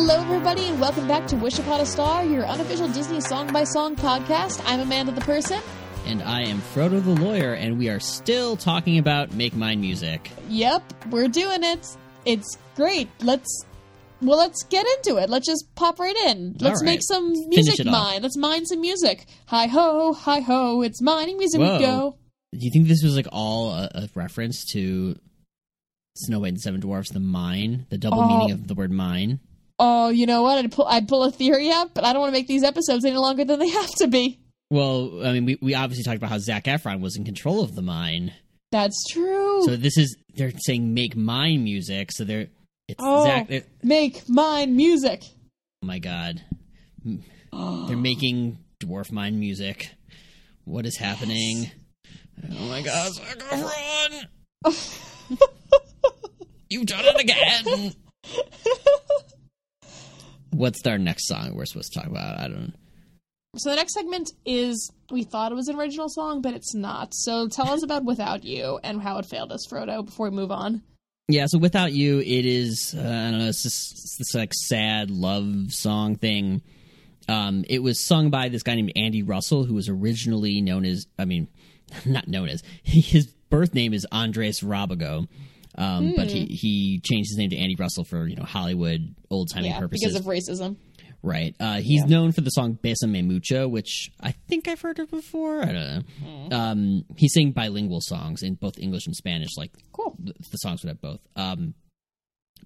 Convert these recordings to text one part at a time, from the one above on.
Hello, everybody, and welcome back to Wish Upon a Star, your unofficial Disney song by song podcast. I'm Amanda the Person. And I am Frodo the Lawyer, and we are still talking about Make Mine Music. Yep, we're doing it. It's great. Let's well, let's get into it. Let's just pop right in. Let's right. make some music mine. Let's mine some music. Hi ho, hi ho. It's mining music. Whoa. We go. Do you think this was like all a, a reference to Snow White and Seven Dwarfs, the mine, the double Oh. meaning of the word mine? Oh, you know what? I'd pull, I'd pull a theory out, but I don't want to make these episodes any longer than they have to be. Well, I mean, we, we obviously talked about how Zac Efron was in control of the mine. That's true. So this is, they're saying make mine music. So they're, it's Oh. Zach, it- Make mine music. oh my God. They're making dwarf mine music. What is happening? Oh my God, Zac Efron! You've done it again! What's our next song we're supposed to talk about? I don't So the next segment is we thought it was an original song, but it's not. So tell us about Without You and how it failed us, Frodo, before we move on. Yeah, so without you, it is uh, I don't know. It's this, it's this like sad love song thing. Um, it was sung by this guy named Andy Russell, who was originally known as I mean, not known as his birth name is Andres Rabago, um, but he he changed his name to Andy Russell for you know Hollywood old timey Yeah, purposes. because of racism. Right. Uh, he's known for the song Besame Mucho, which I think I've heard of before. I don't know. Um, he sang bilingual songs in both English and Spanish. Like Cool. the, the songs would have both. Um,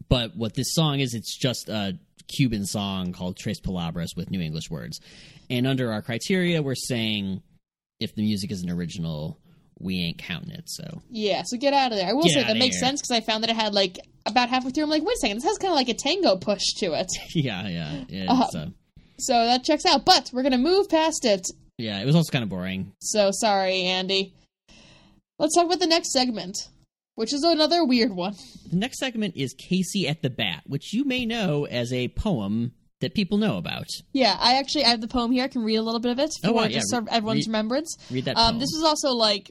but what this song is, it's just a Cuban song called Tres Palabras with New English words. And under our criteria, we're saying if the music isn't original, we ain't counting it. So Yeah, so get out of there. I will Get say that makes here. sense because I found that it had like about halfway through. I'm like, wait a second, this has kind of like a tango push to it. yeah, yeah, yeah. Uh, uh, So that checks out. But we're gonna move past it. yeah. It was also kind of boring. So sorry, Andy. Let's talk about the next segment, which is another weird one. The next segment is Casey at the Bat, which you may know as a poem that people know about. Yeah, I actually I have the poem here. I can read a little bit of it Oh, for just yeah, everyone's read- remembrance. Read that Um, this was also like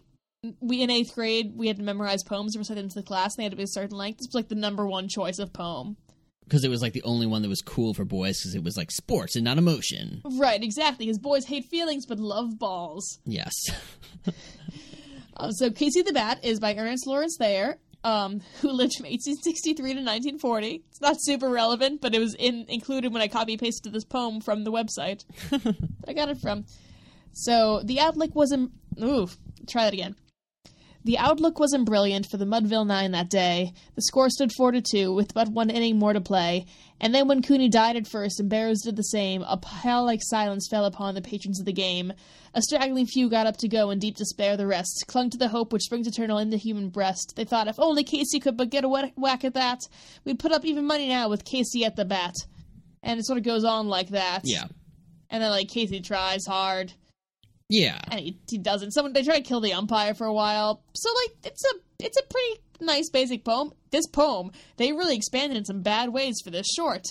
we in eighth grade we had to memorize poems and recite them to the class. and They had to be a certain length. This was like the number one choice of poem. because it was like the only one that was cool for boys because it was like sports and not emotion. Right, exactly. Because boys hate feelings but love balls. Yes. Uh, so Casey the Bat is by Ernest Lawrence Thayer, um, who lived from 1863 to 1940. It's not super relevant, but it was in included when I copy pasted this poem from the website. I got it from. So the outlook wasn't. Ooh, try that again. The outlook wasn't brilliant for the Mudville Nine that day. The score stood 4 to 2, with but one inning more to play. And then when Cooney died at first and Barrows did the same, a pall like silence fell upon the patrons of the game. A straggling few got up to go, in deep despair the rest clung to the hope which springs eternal in the human breast. They thought if only Casey could but get a whack at that, we'd put up even money now with Casey at the bat. And it sort of goes on like that. yeah. And then, like, Casey tries hard Yeah. and he, he doesn't. Someone they try to kill the umpire for a while. So like it's a it's a pretty nice basic poem. This poem they really expanded in some bad ways for this short,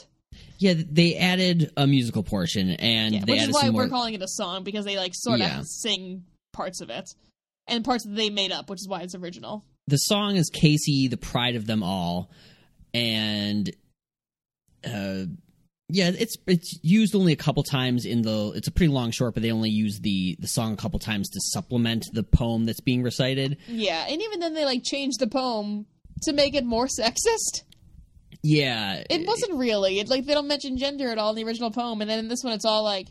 Yeah. They added a musical portion and yeah, which is why we're calling it a song because they like sort Yeah. of sing parts of it and parts that they made up, which is why it's original. the song is Casey, the pride of them all, and yeah, it's it's used only a couple times in the. It's a pretty long short, but they only use the the song a couple times to supplement the poem that's being recited. Yeah, and even then they like changed the poem to make it more sexist. Yeah, It wasn't really. It like they don't mention gender at all in the original poem, and then in this one it's all like.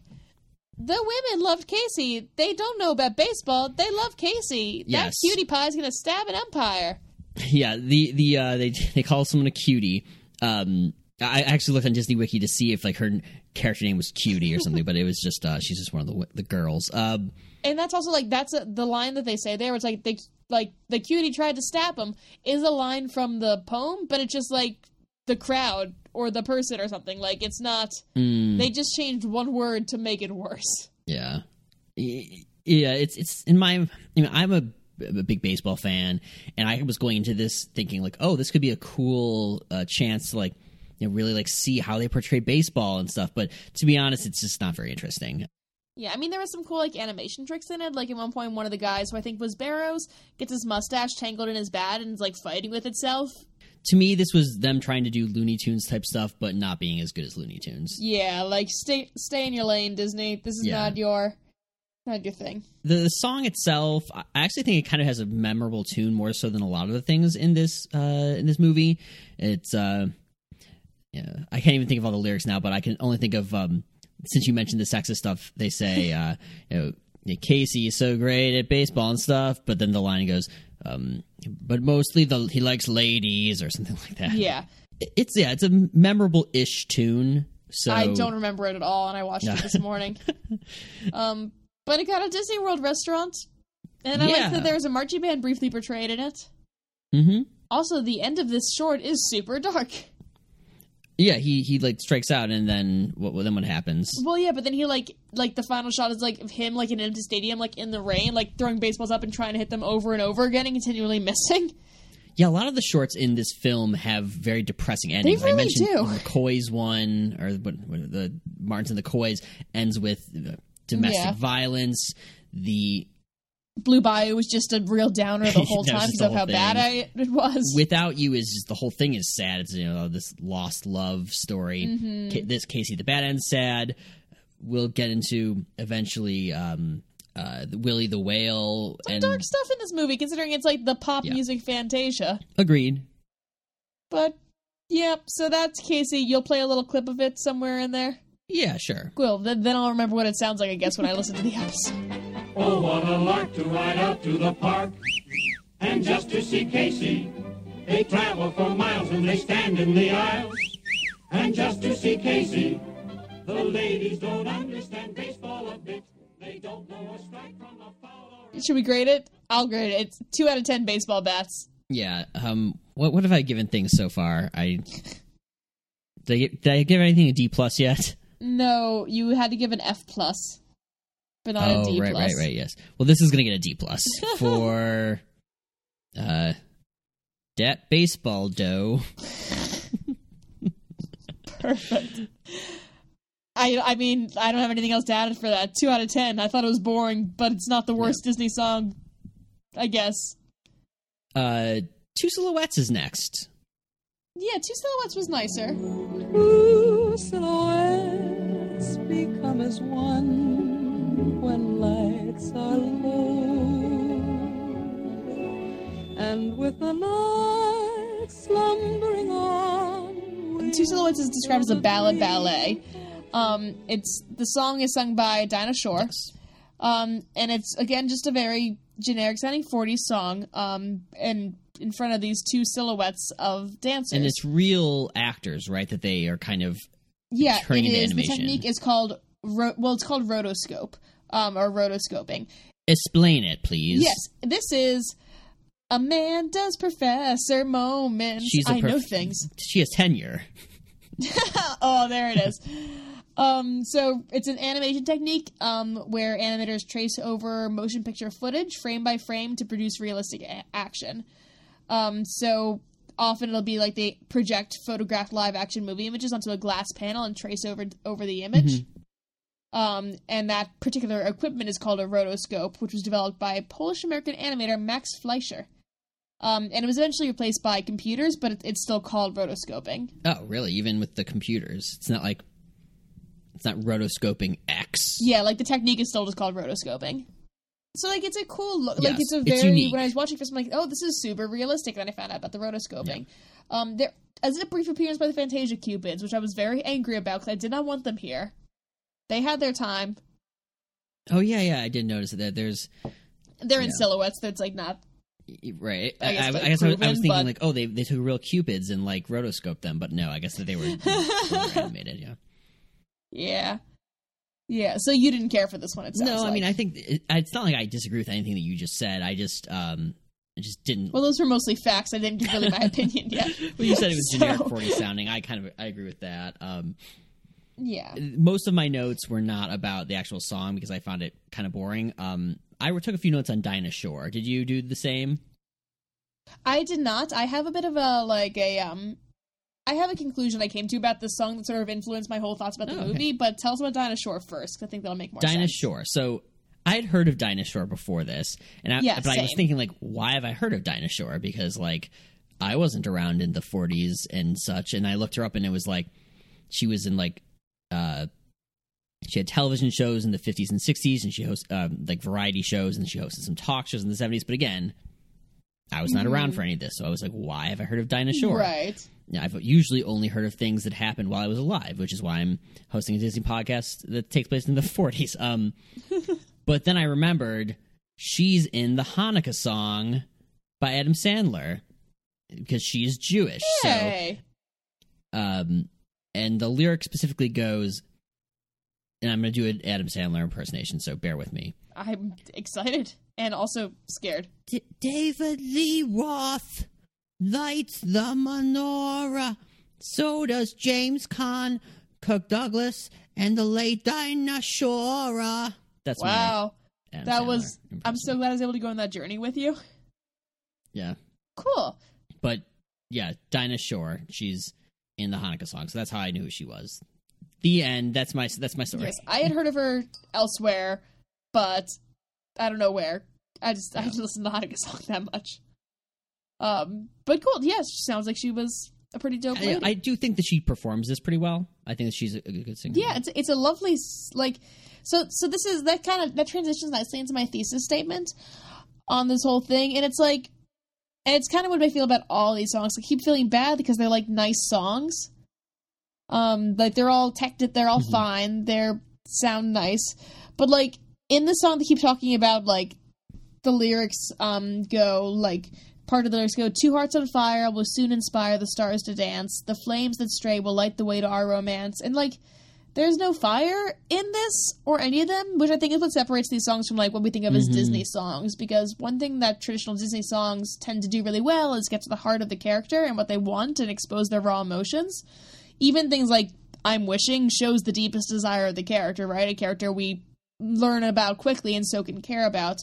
The women loved Casey. They don't know about baseball. They love Casey. Yes. That cutie pie's gonna stab an umpire. yeah. The the uh, they they call someone a cutie. Um, I actually looked on Disney Wiki to see if like her character name was Cutie or something, but it was just uh, she's just one of the the girls. Um, And that's also like that's a, the line that they say there. It's like they like the cutie tried to stab him is a line from the poem, but it's just like the crowd or the person or something. Like it's not. mm, They just changed one word to make it worse. Yeah, yeah. It's it's in my. You know, I'm a, a big baseball fan, and I was going into this thinking like, oh, this could be a cool uh, chance to like, you know, really like see how they portray baseball and stuff. But to be honest, it's just not very interesting. Yeah, I mean there was some cool like animation tricks in it. Like at one point, one of the guys who I think was Barrows gets his mustache tangled in his bat and is like fighting with itself. To me, this was them trying to do Looney Tunes type stuff, but not being as good as Looney Tunes. Yeah, like stay stay in your lane, Disney. This is Yeah. not your not your thing. The, the song itself, I actually think it kind of has a memorable tune more so than a lot of the things in this uh, in this movie. It's uh, yeah, I can't even think of all the lyrics now, but I can only think of um, since you mentioned the sexist stuff. They say, uh, you know, Casey is so great at baseball and stuff, but then the line goes, um, but mostly the he likes ladies or something like that. Yeah, it's yeah, it's a memorable ish tune. So I don't remember it at all, and I watched it this morning. um, but it got a Disney World restaurant, and I like that there was a marching band briefly portrayed in it. hmm Also, the end of this short is super dark. Yeah, he he like strikes out, and then what? Well, then what happens? Well, yeah, but then he like like the final shot is like of him like in an empty stadium, like in the rain, like throwing baseballs up and trying to hit them over and over again and continually missing. Yeah, a lot of the shorts in this film have very depressing endings. I really mentioned do. McCoy's one, or what, what, the Martins and the Coys ends with domestic Yeah. violence. The Blue Bayou was just a real downer the whole time because of how bad I, it was. without you is just the whole thing is sad. It's you know this lost love story. Mm-hmm. Ca- this Casey the Bad end sad. We'll get into eventually um, uh, Willie the Whale and Dark stuff in this movie, considering it's like the pop Yeah. music Fantasia. agreed. But yeah, so that's Casey. You'll play a little clip of it somewhere in there. Yeah, sure. Well, then, then I'll remember what it sounds like, I guess, when I listen to the episode. Oh, what a lark to ride out to the park and just to see Casey. They travel for miles and they stand in the aisles and just to see Casey. The ladies don't understand baseball a bit. They don't know a strike from a foul. Should we grade it? I'll grade it. It's two out of ten baseball bats. Yeah. Um. What What have I given things so far? I did I, get, did I give anything a D plus yet? No, you had to give an F plus, but not oh, D right, plus. right, right. Yes. Well, this is gonna get a D plus for uh that baseball dough. Perfect. I I mean I don't have anything else to add for that. Two out of ten. I thought it was boring, but it's not the worst Disney song. I guess. Uh, two silhouettes is next. Yeah, Two Silhouettes was nicer. Two silhouettes become as one when lights are low. And with the night slumbering on. Two Silhouettes is described as a ballad ballet. Um, it's the song is sung by Dinah Shore, um, and it's again just a very generic sounding '40s song. Um, and in front of these two silhouettes of dancers. And it's real actors, right? That they are kind of yeah, it turning into is. The technique is called ro- well, it's called rotoscope, um, or rotoscoping. explain it, please. Yes, this is Amanda's professor moments. She's a I know things. She has tenure. oh, there it is. Um, so it's an animation technique um, where animators trace over motion picture footage frame by frame to produce realistic a- action. Um, so often it'll be like they project photographed live action movie images onto a glass panel and trace over over the image. Um, and that particular equipment is called a rotoscope, which was developed by Polish American animator Max Fleischer. Um, and it was eventually replaced by computers, but it, it's still called rotoscoping. Oh, really? Even with the computers, it's not like it's not rotoscoping X. Yeah, like the technique is still just called rotoscoping. So like it's a cool look. like it's a it's very unique. when I was watching this, I'm like, oh, this is super realistic. And then I found out about the rotoscoping. Um, there as a brief appearance by the Fantasia Cupids, which I was very angry about because I did not want them here. They had their time. Oh yeah, yeah. I did notice that. There's They're in Yeah. silhouettes. That's like not. right. I guess, I, I guess was- I was thinking but- like, oh, they they took real cupids and like rotoscoped them, but no, I guess that they were, they were animated. Yeah. Yeah, yeah. So you didn't care for this one. It No, I mean, like. I think it, it's not like I disagree with anything that you just said. I just um, I just didn't. Well, those were mostly facts. I didn't give really my opinion yet. Well, you said it was So- generic 40 sounding. I kind of I agree with that. Um, Yeah. most of my notes were not about the actual song because I found it kind of boring. Um, I took a few notes on Dinah Shore. Did you do the same? I did not. I have a bit of a like a um I have a conclusion I came to about this song that sort of influenced my whole thoughts about the Oh, okay. movie. But tell us about Dinah Shore first, I think that'll make more Dinah sense. Shore. So I had heard of Dinah Shore before this, and I, Yeah, but I was thinking like, why have I heard of Dinah Shore? Because like I wasn't around in the 40s and such, and I looked her up, and it was like she was in like uh she had television shows in the 50s and 60s, and she hosted um, like variety shows, and she hosted some talk shows in the 70s. But again, I was not around for any of this, so I was like, why have I heard of Dinah Shore? Mm-hmm. Right. Now, I've usually only heard of things that happened while I was alive, which is why I'm hosting a Disney podcast that takes place in the 40s. Um, but then I remembered she's in the Hanukkah song by Adam Sandler because she's Jewish. Yay. So, um, and the lyric specifically goes, and I'm going to do an Adam Sandler impersonation, so bear with me. I'm excited and also scared. D- David Lee Roth lights the menorah. So does James Caan, Kirk Douglas, and the late Dinah Shore. That's Wow. Adam That Sandler was. I'm so glad I was able to go on that journey with you. yeah, Cool. but yeah, Dinah Shore. She's in the Hanukkah song, so that's how I knew who she was. The end. That's my that's my story. Yes, I had heard of her elsewhere, but I don't know where. I just I didn't listen to the Hanukkah song that much. Um, but cool. Yes, she sounds like she was a pretty dope I. I do think that she performs this pretty well. I think that she's a, a good singer. yeah, it's it's a lovely like. So so this is that kind of that transitions nicely into my thesis statement on this whole thing, and it's like, and it's kind of what I feel about all these songs. I keep feeling bad because they're like nice songs. Um, like they're all tech, they're all Mhm. fine, they're sound nice, but like in the song they keep talking about like the lyrics um go like part of the lyrics go two hearts on fire will soon inspire the stars to dance the flames that stray will light the way to our romance and like there's no fire in this or any of them which i think is what separates these songs from like what we think of as Mhm. disney songs because one thing that traditional disney songs tend to do really well is get to the heart of the character and what they want and expose their raw emotions even things like i'm wishing shows the deepest desire of the character right a character we learn about quickly and so can care about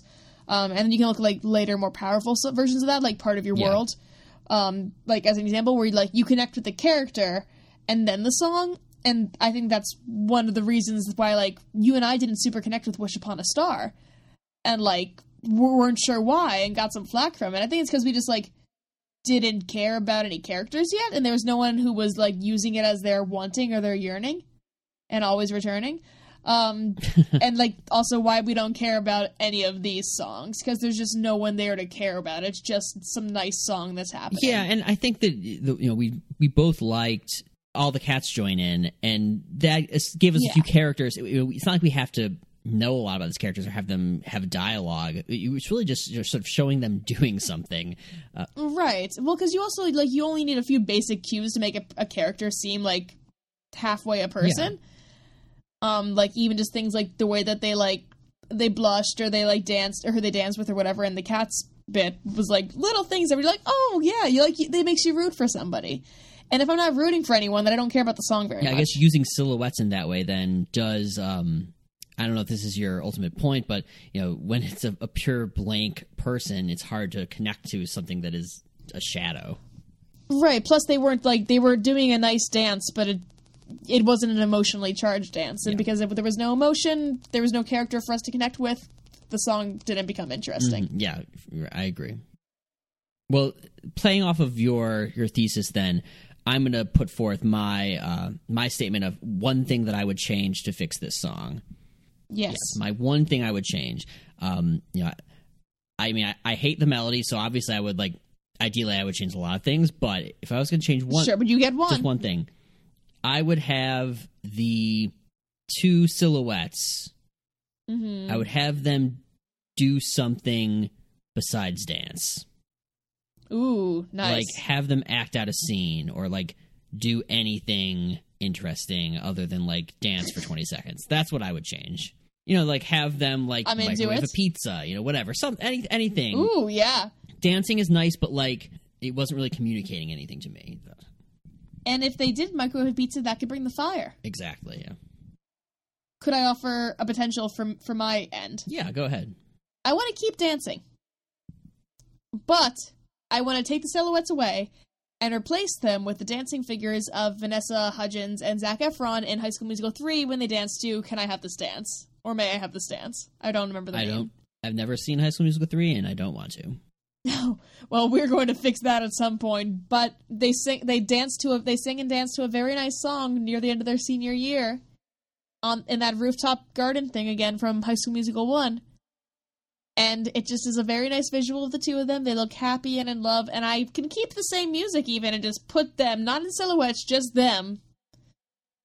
um, and then you can look at, like later more powerful versions of that like part of your Yeah. world um, like as an example where you like you connect with the character and then the song and i think that's one of the reasons why like you and i didn't super connect with wish upon a star. And like we weren't sure why and got some flack from it. I think it's because we just like didn't care about any characters yet and there was no one who was like using it as their wanting or their yearning and always returning. Um and like also why we don't care about any of these songs because there's just no one there to care about it's just some nice song that's happening. Yeah, and I think that the- you know we we both liked all the cats join in, and that gave us Yeah. a few characters. It- it- It's not like we have to know a lot about these characters or have them have dialogue. It's really just you know, sort of showing them doing something. Uh, right well because you also like you only need a few basic cues to make a, a character seem like halfway a person um like even just things like the way that they like they blushed or they like danced or who they danced with or whatever and the cats bit was like little things that were like oh yeah you like they makes you root for somebody and if i'm not rooting for anyone then i don't care about the song very yeah, I guess using silhouettes in that way then does. Um, I don't know if this is your ultimate point, but you know when it's a, a pure blank person, it's hard to connect to something that is a shadow. Right. Plus, they weren't like they were doing a nice dance, but it it wasn't an emotionally charged dance, and Yeah. because if there was no emotion, there was no character for us to connect with. The song didn't become interesting. Mhm. Yeah, I agree. Well, playing off of your your thesis, then I'm going to put forth my uh, my statement of one thing that I would change to fix this song. Yes. My one thing I would change. Um, you know, I I mean, I, I hate the melody, so obviously I would like. Ideally, I would change a lot of things, but if I was going to change one, sure, but you get one. just one thing, I would have the two silhouettes. Mhm. I would have them do something besides dance. Ooh, nice. Like have them act out a scene or like do anything interesting other than like dance for 20 seconds. That's what I would change. You know, like have them like I'm microwave it. a pizza, you know, whatever. Some any, anything. Ooh, yeah. Dancing is nice, but like it wasn't really communicating anything to me. And if they did microwave pizza, that could bring the fire. Exactly, yeah. Could I offer a potential from from my end? Yeah, go ahead. I want to keep dancing, but I want to take the silhouettes away and replace them with the dancing figures of Vanessa Hudgens and Zac Efron in High School Musical 3 when they danced to Can I Have This Dance? Or May I Have This Dance? I don't remember the I name. don't. I've never seen High School Musical three, and I don't want to. No. Well, we're going to fix that at some point. But they sing, they dance to a, they sing and dance to a very nice song near the end of their senior year, on in that rooftop garden thing again from High School Musical one. And it just is a very nice visual of the two of them. They look happy and in love, and I can keep the same music even and just put them not in silhouettes, just them.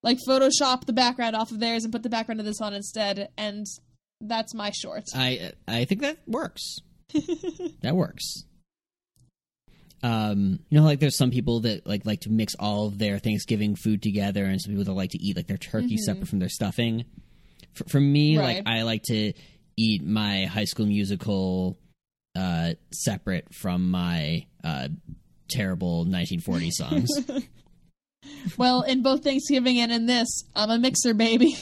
Like Photoshop the background off of theirs and put the background of this on instead, and that's my short. I I think that works. that works. Um, you know, like there's some people that like like to mix all of their Thanksgiving food together, and some people that like to eat like their turkey separate from their stuffing. For, for me, Right. like I like to eat my High School Musical uh, separate from my uh, terrible 1940 songs. Well, in both Thanksgiving and in this, I'm a mixer baby.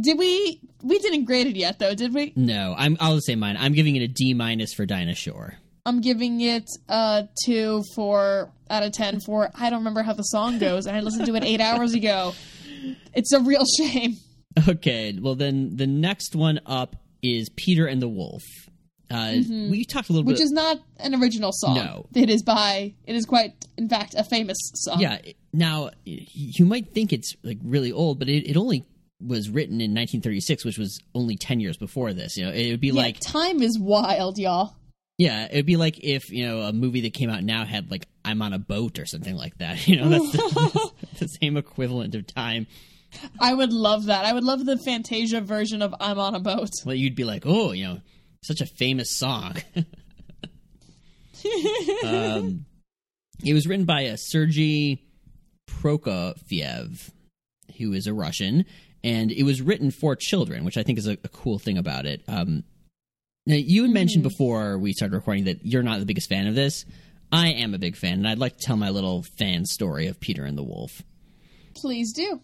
Did we? We didn't grade it yet, though, did we? no, I'm I'll say mine. I'm giving it a D minus for Dinah Shore. I'm giving it a two for out of ten for I don't remember how the song goes, and I listened to it eight hours ago. It's a real shame. Okay, well then the next one up is Peter and the Wolf. Uh, We talked a little Mm-hmm. Which is not an original song. No. It is by it is quite in fact a famous song. yeah. Now you might think it's like really old, but it, it only was written in 1936, which was only 10 years before this. You know, it would be Yeah, like time is wild, y'all. yeah, it would be like if you know a movie that came out now had like I'm on a boat or something like that. You know, that's the, the same equivalent of time. I would love that. I would love the Fantasia version of I'm on a boat. Well, you'd be like, oh, you know, such a famous song. um, it was written by a Sergei Prokofiev, who is a Russian, and it was written for children, which I think is a, a cool thing about it. Um, now, you had mentioned before we started recording that you're not the biggest fan of this. I am a big fan, and I'd like to tell my little fan story of Peter and the Wolf. Please do.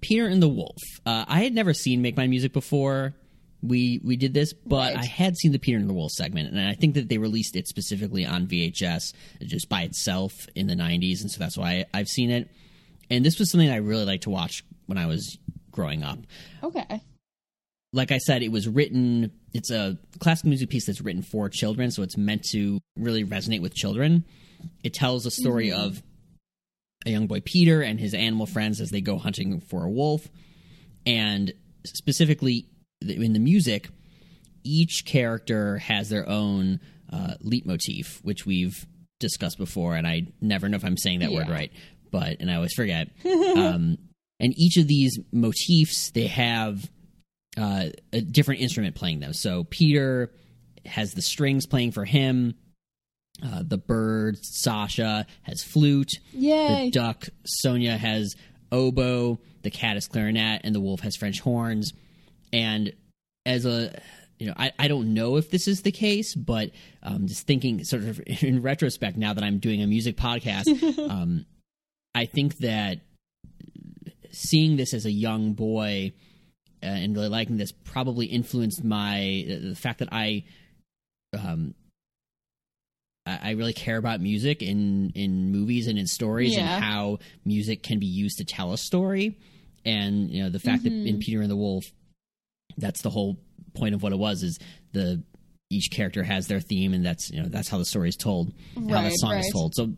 Peter and the Wolf. Uh, I had never seen Make My Music before we we did this, but Right. I had seen the Peter and the Wolf segment, and I think that they released it specifically on VHS just by itself in the '90s, and so that's why I've seen it. And this was something I really liked to watch when I was growing up. Okay. Like I said, it was written. It's a classical music piece that's written for children, so it's meant to really resonate with children. It tells a story of a young boy Peter and his animal friends as they go hunting for a wolf. And specifically in the music, each character has their own uh, leitmotif, which we've discussed before, and I never know if I'm saying that word right, but and I always forget. um, and each of these motifs, they have uh, a different instrument playing them. So Peter has the strings playing for him. Uh, the bird Sasha has flute. Yay. The duck Sonia has oboe. The cat is clarinet, and the wolf has French horns. And as a you know, I, I don't know if this is the case, but um, just thinking sort of in retrospect now that I'm doing a music podcast, um, I think that seeing this as a young boy uh, and really liking this probably influenced my the fact that I um I really care about music in in movies and in stories Yeah. and how music can be used to tell a story. And you know the fact that in Peter and the Wolf that's the whole point of what it was is the each character has their theme and that's you know that's how the story is told and how the Right, song is told. So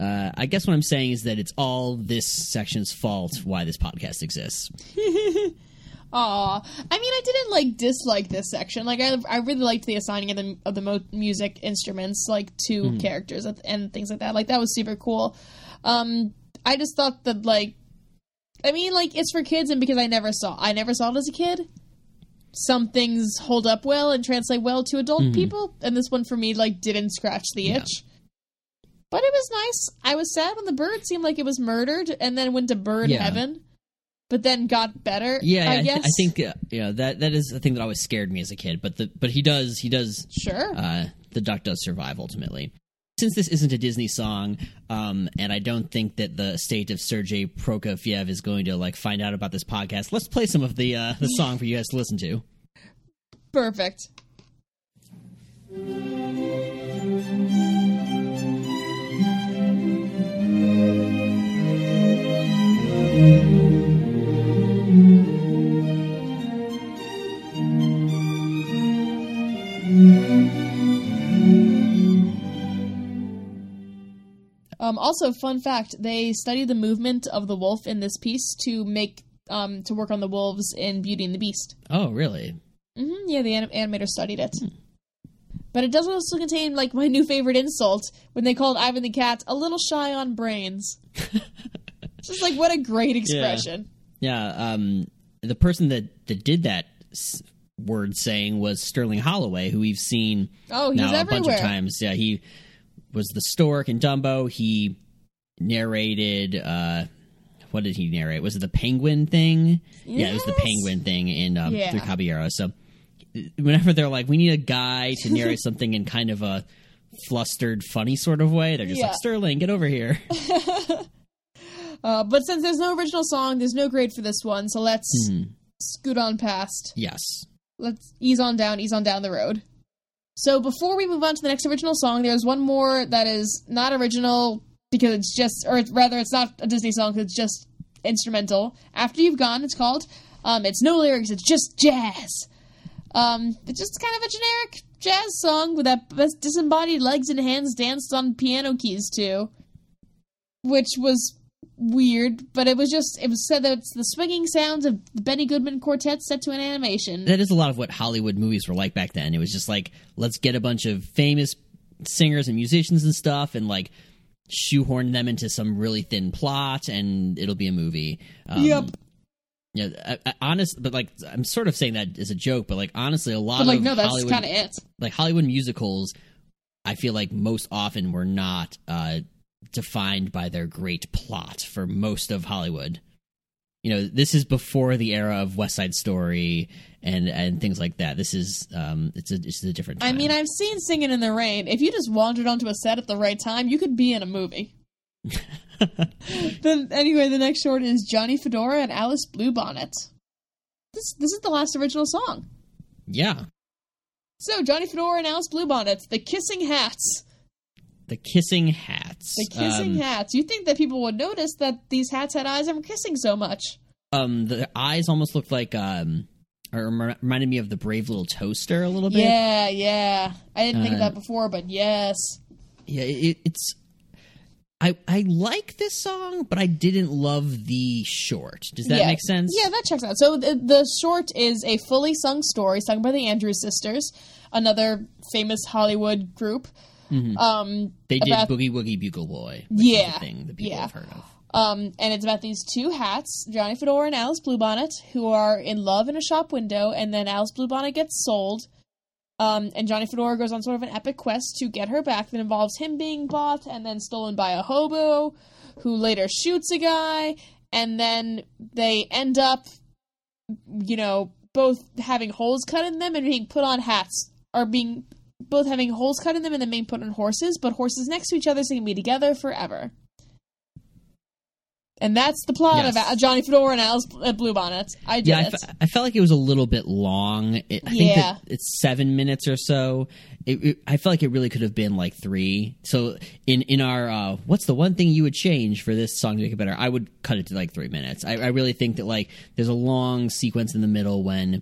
uh, i guess what i'm saying is that it's all this section's fault why this podcast exists Aw, I mean, I didn't like dislike this section. Like, I, I really liked the assigning of the of the mo- music instruments, like to characters and- things like that. Like, that was super cool. Um, I just thought that, like, I mean, like, it's for kids, and because I never saw, I never saw it as a kid. Some things hold up well and translate well to adult people, and this one for me, like, didn't scratch the Yeah. itch. But it was nice. I was sad when the bird seemed like it was murdered, and then went to bird Yeah. heaven but then got better. Yeah, I, guess. I think uh, yeah that that is the thing that always scared me as a kid. But the but he does he does sure uh, the duck does survive ultimately. Since this isn't a Disney song, um, and I don't think that the state of Sergei Prokofiev is going to like find out about this podcast, let's play some of the uh, the song for you guys to listen to. Perfect. Um, also, fun fact: they studied the movement of the wolf in this piece to make um, to work on the wolves in Beauty and the Beast. Oh, really? hmm yeah, the anim- animator studied it. But it does also contain like my new favorite insult when they called Ivan the cat a little shy on brains. Just like what a great expression. Yeah. Um, the person that that did that s- word saying was Sterling Holloway, who we've seen Oh, he's now a bunch of times. Yeah, he was the stork in Dumbo. He narrated. uh what did he narrate? Was it the penguin thing? Yeah, it was the penguin thing in um, Yeah. Three Caballeros. So whenever they're like, we need a guy to narrate something in kind of a flustered, funny sort of way, they're just Yeah. like, Sterling, get over here. Uh, but since there's no original song, there's no grade for this one, so let's Hmm. scoot on past. yes. Let's ease on down, ease on down the road. So before we move on to the next original song, there's one more that is not original because it's just, or rather, it's not a Disney song because it's just instrumental. After You've Gone, it's called. Um, it's no lyrics, it's just jazz. Um, it's just kind of a generic jazz song with that disembodied legs and hands danced on piano keys too, which was weird, but it was just it was said that it's the swinging sounds of the Benny Goodman Quartet set to an animation. that is a lot of what Hollywood movies were like back then. It was just like let's get a bunch of famous singers and musicians and stuff, and like shoehorn them into some really thin plot, and it'll be a movie. Um, Yep. Yeah, I, I, honest, but like I'm sort of saying that as a joke, but like honestly, a lot But like, of no, that's kind of it. like Hollywood musicals, I feel like most often were not uh, defined by their great plot for most of Hollywood. You know, this is before the era of West Side Story and and things like that. This is um, it's a it's a different. I mean, I've seen Singing in the Rain. If you just wandered onto a set at the right time, you could be in a movie. then anyway, the next short is Johnny Fedora and Alice Bluebonnet. This this is the last original song. yeah, So Johnny Fedora and Alice Bluebonnet, the kissing hats. The kissing hats. The kissing um, hats. You think that people would notice that these hats had eyes and were kissing so much? Um, the eyes almost looked like um, or reminded me of the Brave Little Toaster a little bit. Yeah, yeah. I didn't think of that before, but yes. yeah it, it's I I like this song, but I didn't love the short. Does that yeah. make sense? Yeah, that checks out. So the, the short is a fully sung story sung by the Andrews Sisters, another famous Hollywood group. Um, they did about- Boogie Woogie Bugle Boy. Yeah, the thing that people yeah. have heard of. um, and it's about these two hats, Johnny Fedora and Alice Bluebonnet, who are in love in a shop window, and then Alice Bluebonnet gets sold. Um, and Johnny Fedora goes on sort of an epic quest to get her back that involves him being bought and then stolen by a hobo who later shoots a guy. And then they end up, you know, both having holes cut in them and being put on hats, or being both having holes cut in them and then being put on horses, but horses next to each other so they can be together forever. And that's the plot Yes. of Johnny Fedora and Alice uh, Bluebonnet. I did Yeah, I, fe- I felt like it was a little bit long. It, I think Yeah. it's seven minutes or so. It, it, I felt like it really could have been like three. So in in our uh, what's the one thing you would change for this song to make it better? I would cut it to like three minutes. I, I really think that like there's a long sequence in the middle when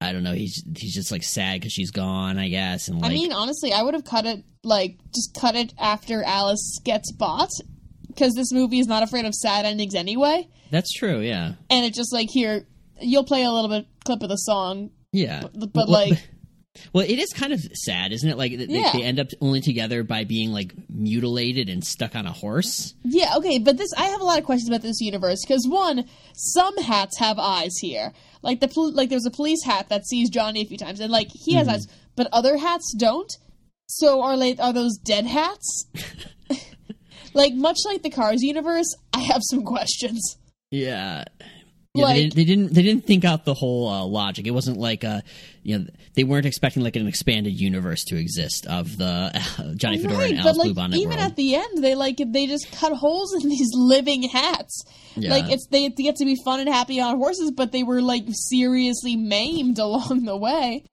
I don't know he's he's just like sad because she's gone. I guess and like I mean, honestly, I would have cut it like just cut it after Alice gets bought because this movie is not afraid of sad endings anyway. that's true. Yeah, And it's just like here, you'll play a little bit clip of the song. yeah. But- but, like- Well, it is kind of sad, isn't it? Like they, Yeah. they end up only together by being like mutilated and stuck on a horse. Yeah, okay, but this I have a lot of questions about this universe because one, some hats have eyes here. Like the pol- like there's a police hat that sees Johnny a few times and like he has eyes, but other hats don't. So are like are those dead hats? like much like the Cars universe, I have some questions. Yeah. Yeah, Like- they, they didn't. They didn't think out the whole uh, logic. It wasn't like uh you know, they weren't expecting like an expanded universe to exist of the uh, Johnny Fedora right, and but Alice like Bluebonnet even world. at the end, they like they just cut holes in these living hats. Yeah. Like it's they get to be fun and happy on horses, but they were like seriously maimed along the way.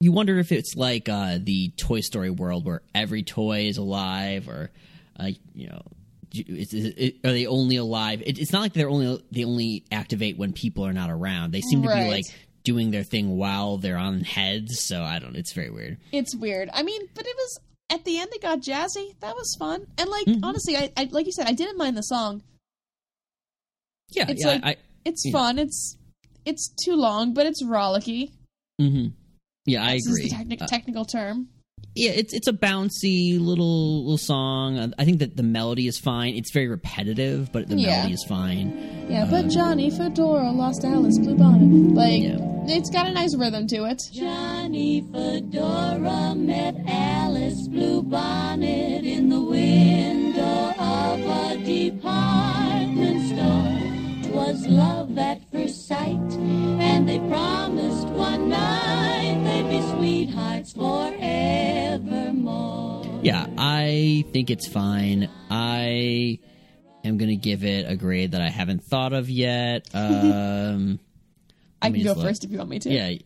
you wonder if it's like uh, the Toy Story world where every toy is alive, or uh, you know, is, is it, are they only alive? It, it's not like they're only they only activate when people are not around. They seem to Right. be like doing their thing while they're on heads. So I don't. It's very weird. It's weird. I mean, but it was at the end it got jazzy. That was fun. And like Mhm. honestly, I, I like you said, I didn't mind the song. Yeah, It's yeah. like- I, It's fun. It's it's too long, but it's rollicky. Mm-hmm. Yeah, I This agree. is the techni- Uh, technical term. Yeah, it's it's a bouncy little little song. Uh, I think that the melody is fine. It's very repetitive, but the Yeah. melody is fine. Yeah, but Johnny Fedora lost Alice Bluebonnet. Like Yeah. it's got a nice rhythm to it. Johnny Fedora met Alice Bluebonnet in the window of a department store. store. 'Twas love at first sight, and they promised one night they'd be sweethearts forevermore. Yeah, I think it's fine. I am gonna give it a grade that I haven't thought of yet. Um, I can go look. first if you want me to. yeah.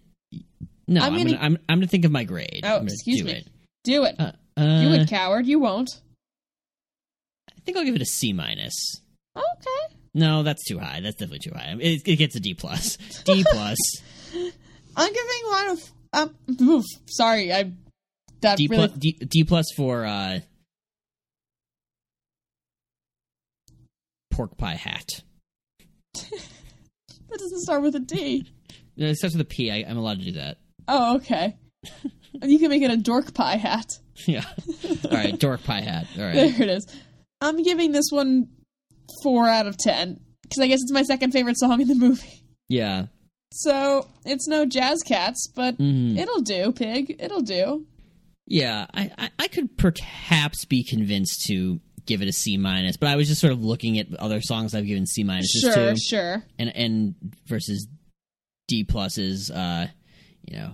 No, I'm I'm, gonna- gonna, I'm I'm gonna think of my grade. Oh, excuse do me. It. Do it. Uh, Do uh, it, coward. You won't. I think I'll give it a C minus. Okay. No, that's too high. That's definitely too high. It, it gets a D plus. D plus. I'm giving one of. Um, oof, sorry, I. That D really. plus. D, D plus for uh, pork pie hat. That doesn't start with a D. No, It starts with a P. I, I'm allowed to do that. Oh, okay. you can make it a dork pie hat. Yeah. All right, dork pie hat. All right. There it is. I'm giving this one four out of ten because I guess it's my second favorite song in the movie. Yeah. So it's no Jazz Cats, but Mhm. it'll do, Pig. It'll do. Yeah, I, I, I could perhaps be convinced to give it a C minus, but I was just sort of looking at other songs I've given C minuses Sure, to, sure. and and versus D pluses. Uh, you know,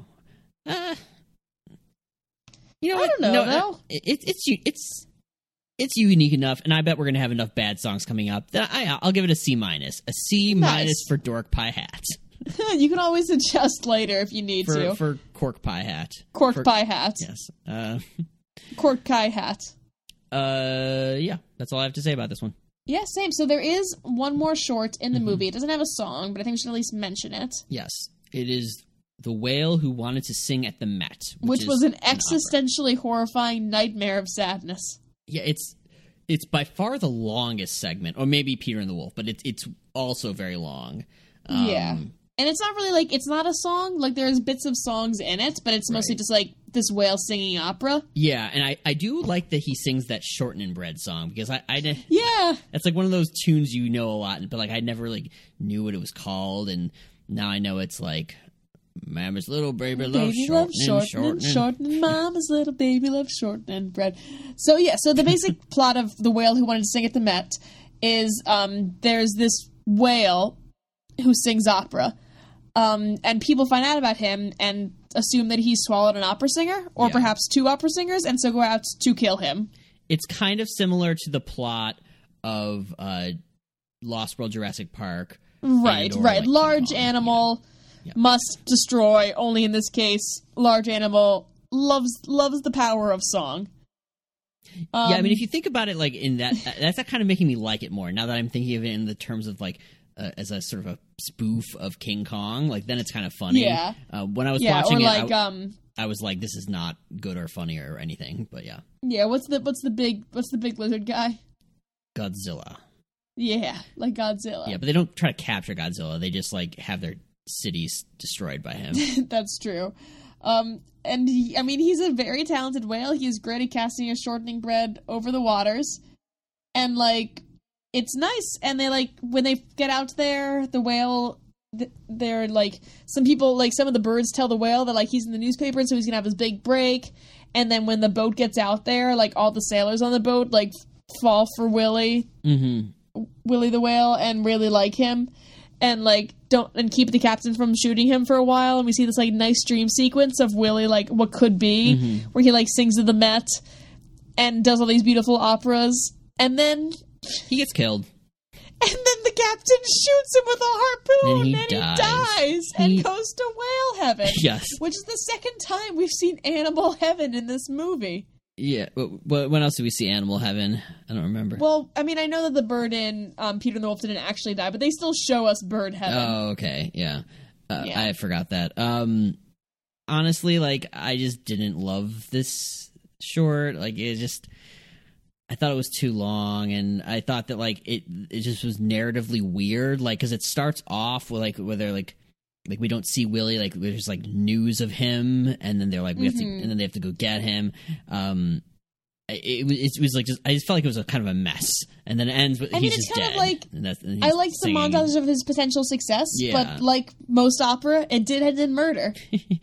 uh, you know I what? don't know, no, though. it, it's u- it's it's unique enough, and I bet we're gonna have enough bad songs coming up that I I'll give it a C minus, a C Nice. minus for Dork Pie Hat, you can always adjust later if you need for to. for Cork Pie Hat, Cork for- pie hat. Yes. Uh, Cork pie hat. uh, yeah. That's all I have to say about this one. Yeah, same. So there is one more short in the Mm-hmm. movie. It doesn't have a song, but I think we should at least mention it. Yes, it is the whale who wanted to sing at the Met, Which, is was an opera. existentially horrifying nightmare of sadness. Yeah, it's it's by far the longest segment, or maybe Peter and the Wolf, but it's it's also very long. Um, yeah. And it's not really like it's not a song. Like there's bits of songs in it, but it's mostly Right. just like this whale singing opera. yeah, and I I do like that he sings that shortening bread song because I I Yeah. that's like one of those tunes you know a lot, but like I never like knew what it was called, and now I know it's like. Mama's little baby loves Baby shortening, loves shortening. shortening, shortening. Mama's little baby loves shortening bread. So yeah, so the basic plot of the whale who wanted to sing at the Met is um, there's this whale who sings opera, um, and people find out about him and assume that he's swallowed an opera singer or Yeah. perhaps two opera singers, and so go out to kill him. it's kind of similar to the plot of uh, Lost World Jurassic Park. Right, right. like, Large animal Yeah. Must destroy. Only in this case, large animal loves loves the power of song. Um, yeah, I mean, if you think about it, like in that, that's kind of making me like it more. Now that I'm thinking of it in the terms of like uh, as a sort of a spoof of King Kong, like then it's kind of funny. Yeah. Uh, when I was yeah, watching or it, like I, um, I was like, this is not good or funny or anything. But yeah, yeah. What's the what's the big what's the big lizard guy? Godzilla. Yeah, like Godzilla. Yeah, but they don't try to capture Godzilla. They just like have their cities destroyed by him. That's true. Um, and he, I mean, he's a very talented whale. He's great at casting a shortening bread over the waters, and like, it's nice. And they like when they get out there, the whale. They're like some people, like some of the birds, tell the whale that like he's in the newspaper, and so he's gonna have his big break. And then when the boat gets out there, like all the sailors on the boat like fall for Willie, hmm Willie the whale and really like him and like don't and keep the captain from shooting him for a while and we see this like nice dream sequence of Willie like what could be mm-hmm. where he like sings to the Met and does all these beautiful operas and then He gets killed. and then the captain shoots him with a harpoon And he and he dies. dies and He- goes to whale heaven Yes. which is the second time we've seen animal heaven in this movie Yeah. What, when else did we see Animal Heaven? I don't remember. well I mean I know that the bird in um, Peter and the Wolf didn't actually die but they still show us bird heaven Oh, okay. Yeah. Uh, Yeah. I forgot that. Um honestly, like I just didn't love this short. Like it just, I thought it was too long, and I thought that like it it just was narratively weird. Like because it starts off with like where they're like like we don't see Willie like there's like news of him, and then they're like we have to, Mhm. and then they have to go get him. Um, it, it, was- it was like just I just felt like it was a kind of a mess, and then it ends with I he's mean, it's just kind of like- and and I liked the montage of his potential success, Yeah. but like most opera, it did end in murder.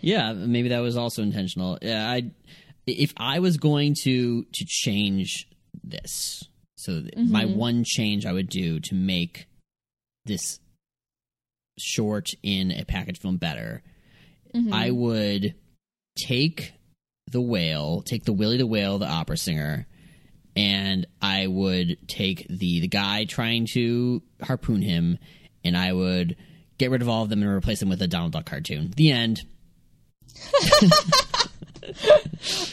Yeah, maybe that was also intentional. Yeah, I if I was going to to change this, so th- my one change I would do to make this short in a package film better, Mhm. I would take the whale, take the Willie the Whale, the opera singer, and I would take the the guy trying to harpoon him, and I would get rid of all of them and replace them with a Donald Duck cartoon. The end.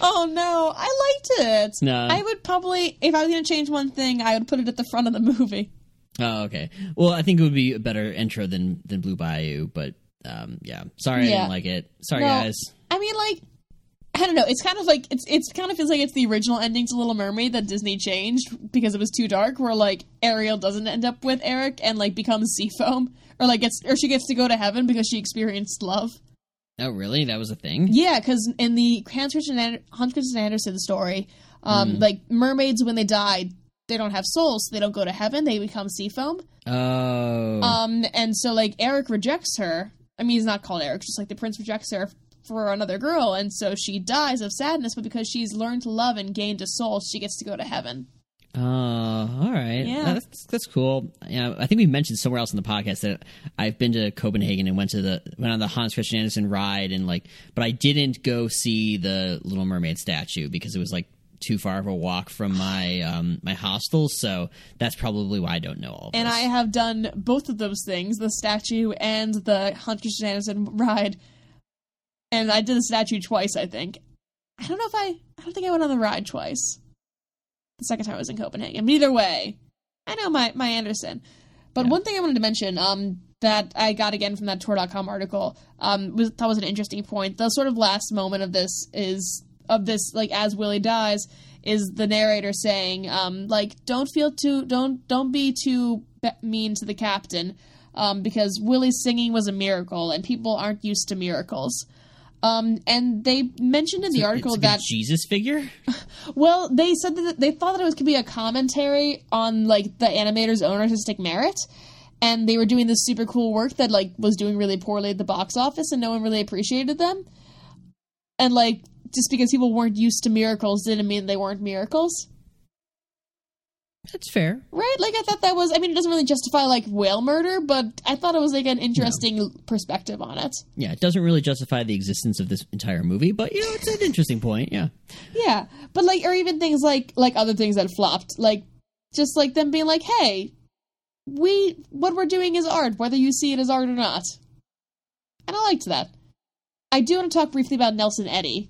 Oh no, I liked it. No. I would probably, if I was going to change one thing, I would put it at the front of the movie. Oh, okay. Well, I think it would be a better intro than than Blue Bayou, but um, yeah. Sorry, I Yeah. didn't like it. Sorry, No. guys. I mean, like, I don't know. It's kind of like it's it's kind of feels like it's the original ending to Little Mermaid that Disney changed because it was too dark. Where like Ariel doesn't end up with Eric and like becomes Seafoam, or like gets or she gets to go to heaven because she experienced love. Oh, really? That was a thing. Yeah, because in the Hans Christian, Ander- Hans Christian Andersen story, um, like mermaids when they die, they don't have souls, so they don't go to heaven. They become Seafoam. Oh, Um, and so like Eric rejects her. I mean, he's not called Eric, just like the prince rejects her for another girl, and so she dies of sadness. But because she's learned to love and gained a soul, she gets to go to heaven. oh, all right. Yeah. that's that's cool. Yeah, I think we mentioned somewhere else in the podcast that I've been to Copenhagen and went to the went on the Hans Christian Andersen ride and like, but I didn't go see the Little Mermaid statue because it was like too far of a walk from my um my hostel. So that's probably why I don't know all. Of And this. I have done both of those things, the statue and the Christian Andersen ride. And I did the statue twice, I think. I don't know if I I don't think I went on the ride twice. The second time I was in Copenhagen. But either way, I know my, my Andersen. But Yeah. one thing I wanted to mention, um, that I got again from that Tor.com article, um, was thought was an interesting point. The sort of last moment of this is of this, like as Willie dies, is the narrator saying, um, like, don't feel too, don't don't be too mean to the captain, um, because Willie's singing was a miracle, and people aren't used to miracles. Um, and they mentioned in the article It's like a that Jesus figure. well, they said that they thought that it was could be a commentary on like the animator's own artistic merit, and they were doing this super cool work that like was doing really poorly at the box office, and no one really appreciated them. And like just because people weren't used to miracles didn't mean they weren't miracles, That's fair. right? Like I thought that was. I mean, it doesn't really justify like whale murder, but I thought it was like an interesting perspective on it. Yeah, it doesn't really justify the existence of this entire movie, but you know, it's an interesting point. Yeah. Yeah, but like, or even things like like other things that flopped, like just like them being like, "Hey, we what we're doing is art, whether you see it as art or not." And I liked that. I do want to talk briefly about Nelson Eddy,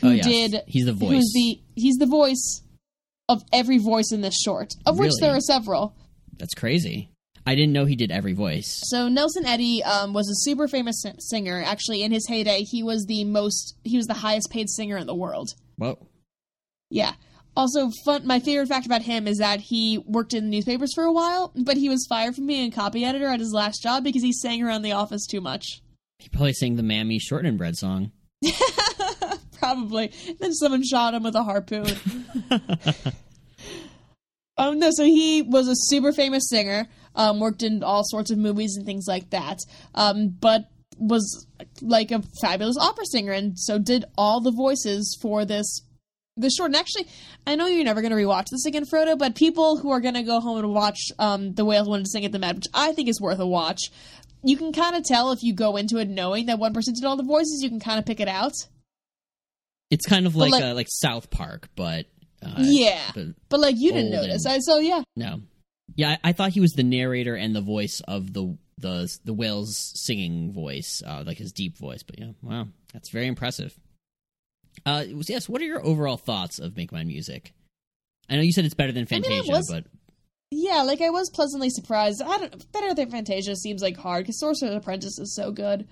who oh yeah, did he's the voice. who's the he's the voice of every voice in this short, of which there are several. That's crazy. I didn't know he did every voice. So Nelson Eddy um, was a super famous si- singer. Actually, in his heyday, he was the most he was the highest paid singer in the world. Whoa. Yeah. Also, fun. My favorite fact about him is that he worked in the newspapers for a while, but he was fired from being a copy editor at his last job because he sang around the office too much. He probably sang the Mammy Shortening Bread song. Probably. Then someone shot him with a harpoon. um, no, so he was a super famous singer. Um, worked in all sorts of movies and things like that. Um, but was like a fabulous opera singer, and so did all the voices for this this short. And actually, I know you're never going to rewatch this again, Frodo, but people who are going to go home and watch um, The Whales Wanted to Sing at the Met, which I think is worth a watch, you can kind of tell if you go into it knowing that one person did all the voices, you can kind of pick it out. It's kind of like like- uh, like South Park, but uh, yeah. but But, like, you didn't notice. and- I, so, yeah. no. Yeah, I, I thought he was the narrator and the voice of the the the whale's singing voice, uh, like his deep voice. But yeah, wow, that's very impressive. Uh, yes, what are your overall thoughts of Make Mine Music? I know you said it's better than I mean, Fantasia, was- but Yeah, like, I was pleasantly surprised. I don't, better than Fantasia seems, like, hard, because Sorcerer's Apprentice is so good.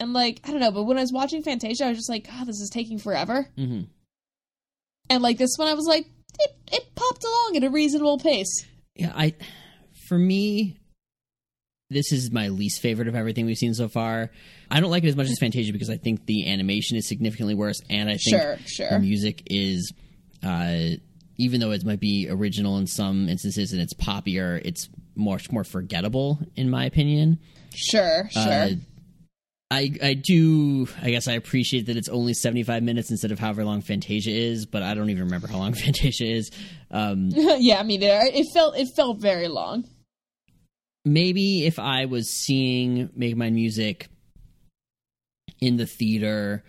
And, like, I don't know, but when I was watching Fantasia, I was just like, God, this is taking forever. mhm. And like this one, I was like, it, it popped along at a reasonable pace. Yeah, I for me this is my least favorite of everything we've seen so far. I don't like it as much as Fantasia because I think the animation is significantly worse and I think Sure, sure. the music is uh even though it might be original in some instances and it's poppier, it's much more forgettable in my opinion. Sure, sure. Uh, I I do I guess I appreciate that it's only 75 minutes instead of however long Fantasia is, but I don't even remember how long Fantasia is. Um yeah, I mean, it, it felt it felt very long. maybe if I was seeing Make Mine Music in the theater,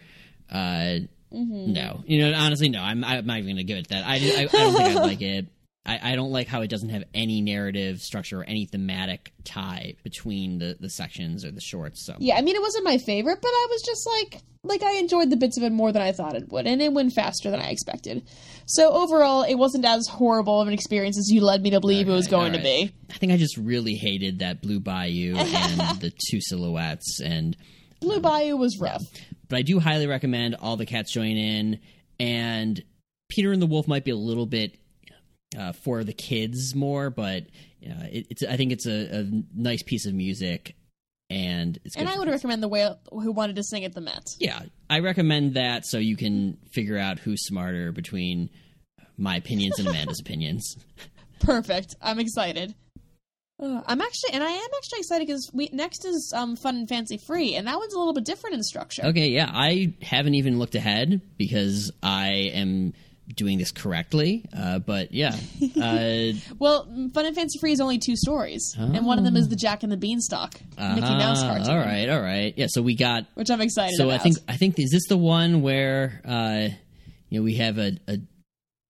uh, no, you know, honestly, no, I'm, I'm not even going to give it that. I, I, I don't think I like it. I, I don't like how it doesn't have any narrative structure or any thematic tie between the, the sections or the shorts. So Yeah, I mean, it wasn't my favorite, but I was just like, like I enjoyed the bits of it more than I thought it would, and it went faster than I expected. So overall, it wasn't as horrible of an experience as you led me to believe it was going to be. I think I just really hated that Blue Bayou and the two silhouettes and Blue Bayou was rough. but I do highly recommend all the cats join in. And Peter and the Wolf might be a little bit uh, for the kids more, but uh, it, it's I think it's a, a nice piece of music, and it's good And I would kids. recommend the whale who wanted to sing at the Met. yeah, I recommend that so you can figure out who's smarter between my opinions and Amanda's opinions. Perfect. I'm excited. Uh, I'm actually, and I am actually excited because we next is um, Fun and Fancy Free, and that one's a little bit different in structure. Okay, yeah, I haven't even looked ahead because I am doing this correctly. Uh, but yeah, uh, Well, Fun and Fancy Free is only two stories, and one of them is the Jack and the Beanstalk Mickey Mouse cartoon. All right, all right. Yeah, so we got. which I'm excited So about. I think I think is this the one where uh, you know we have a, a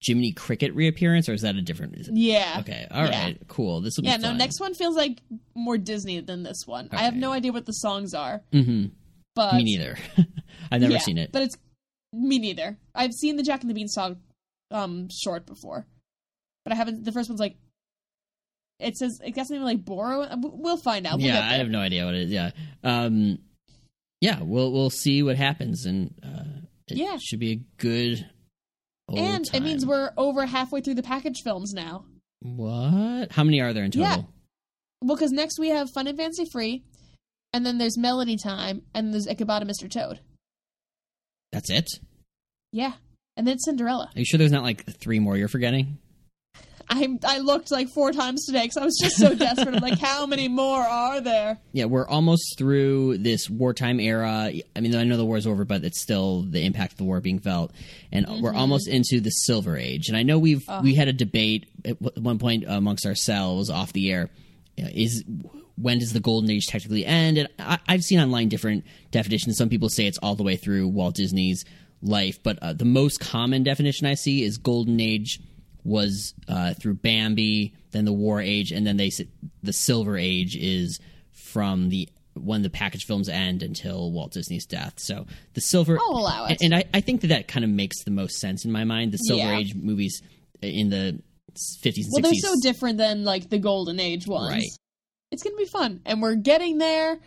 Jiminy Cricket reappearance, or is that a different? Yeah. okay, all right, Yeah. cool. This will be Yeah, no, fun. next one feels like more Disney than this one. I have no idea what the songs are, Mhm. but Me neither. I've never yeah, seen it. But it's me neither. I've seen the Jack and the Beanstalk um short before, but I haven't. The first one's like it says it got something like borrow. We'll find out. We'll yeah, I have no idea what it is. Yeah, um, yeah, we'll we'll see what happens, and uh, it Yeah. should be a good. And it means we're over halfway through the package films now. what? How many are there in total? Yeah. Well, because next we have Fun and Fancy Free, and then there's Melody Time, and there's Ichabod and Mr. Toad. That's it. Yeah, and then Cinderella. Are you sure there's not like three more you're forgetting? I I looked like four times today because I was just so desperate. I'm like, how many more are there? Yeah, we're almost through this wartime era. I mean, I know the war's over, but it's still the impact of the war being felt, and we're almost into the Silver Age. And I know we've we had a debate at one point amongst ourselves off the air: uh, is when does the Golden Age technically end? And I, I've seen online different definitions. Some people say it's all the way through Walt Disney's life, but uh, the most common definition I see is Golden Age was uh, through Bambi, then the War Age, and then they the Silver Age is from the when the package films end until Walt Disney's death. So the Silver, I'll allow it. and, I, I think that that kind of makes the most sense in my mind. The Silver Yeah. Age movies in the fifties and Well, they're so different than like the Golden Age ones. Right. It's gonna be fun, and we're getting there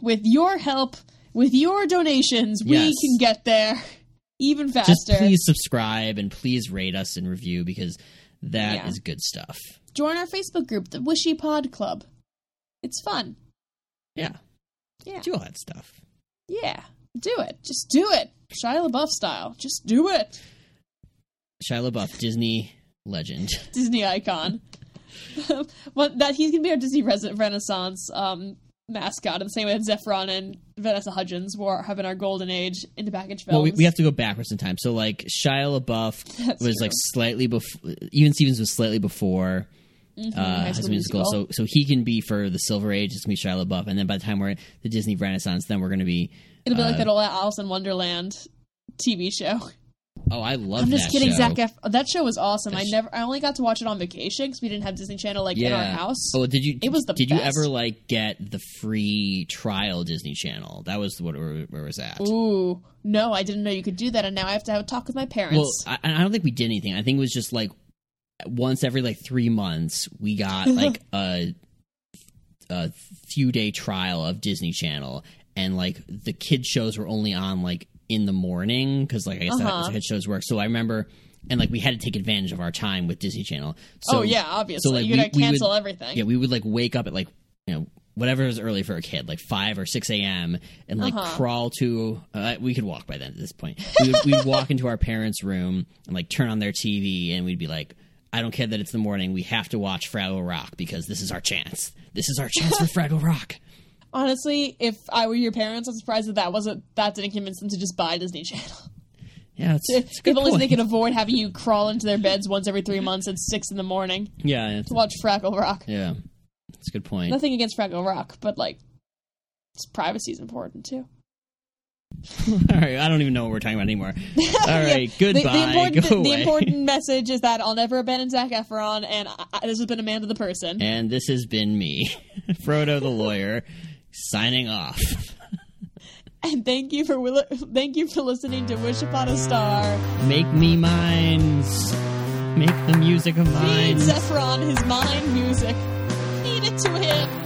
with your help, with your donations. We Yes. can get there even faster. just please subscribe and please rate us and review because that is Yeah. good stuff. Join our Facebook group, the Wishy Pod Club. It's fun. Yeah, Yeah. do all that stuff. Yeah, do it. Just do it, Shia LaBeouf style. Just do it, Shia LaBeouf, Disney legend. Disney icon. well, that he's gonna be our Disney Res- Renaissance um, mascot, in the same way that Zac Efron and Vanessa Hudgens were having our golden age in the package films. Well, we, we have to go backwards in time. So, like Shia LaBeouf That's was true. like slightly before. Even Stevens was slightly before. Mhm, Uh, High High School School Musical. Musical. So, so he can be for the Silver Age. It's gonna be Shia LaBeouf, and then by the time we're at the Disney Renaissance, then we're gonna be. It'll be like uh, that old Alice in Wonderland TV show. Oh, I love. I'm just that kidding, show. Zac. Oh, F- that show was awesome. I That's- never, I only got to watch it on vacation because we didn't have Disney Channel like in our house. Oh, did you? It was the Did best. you ever like get the free trial Disney Channel? That was what where, where it was at. Ooh, no, I didn't know you could do that, and now I have to have a talk with my parents. Well, I, I don't think we did anything. I think it was just like once every like three months we got like a a few day trial of Disney Channel, and like the kid shows were only on like in the morning because like I guess Uh-huh. that's how shows work. So I remember, and like we had to take advantage of our time with Disney Channel. So, oh yeah, obviously. So like, You're we- gonna we would- cancel everything. Yeah, we would like wake up at like you know whatever is early for a kid, like five or six a.m. and like Uh-huh. crawl to. Uh, we could walk by then at this point. We would, we'd walk into our parents' room and like turn on their TV, and we'd be like, "I don't care that it's the morning. We have to watch Fraggle Rock because this is our chance. This is our chance for Fraggle Rock." Honestly, if I were your parents, I'm surprised that that wasn't that didn't convince them to just buy Disney Channel. Yeah, it's, it's a good if only they could avoid having you crawl into their beds once every three months at six in the morning Yeah, to watch Fraggle Rock. yeah, that's a good point. Nothing against Fraggle Rock, but like, its privacy is important too. All right, I don't even know what we're talking about anymore. All right, The, goodbye. the important, Go the important message is that I'll never abandon Zac Efron, and I- this has been Amanda the person. And this has been me, Frodo the lawyer, signing off. And thank you for will- thank you for listening to Wish Upon a Star. Make me mines. Make the music of mine. Feed mine. Zac Efron his mind music. Feed it to him.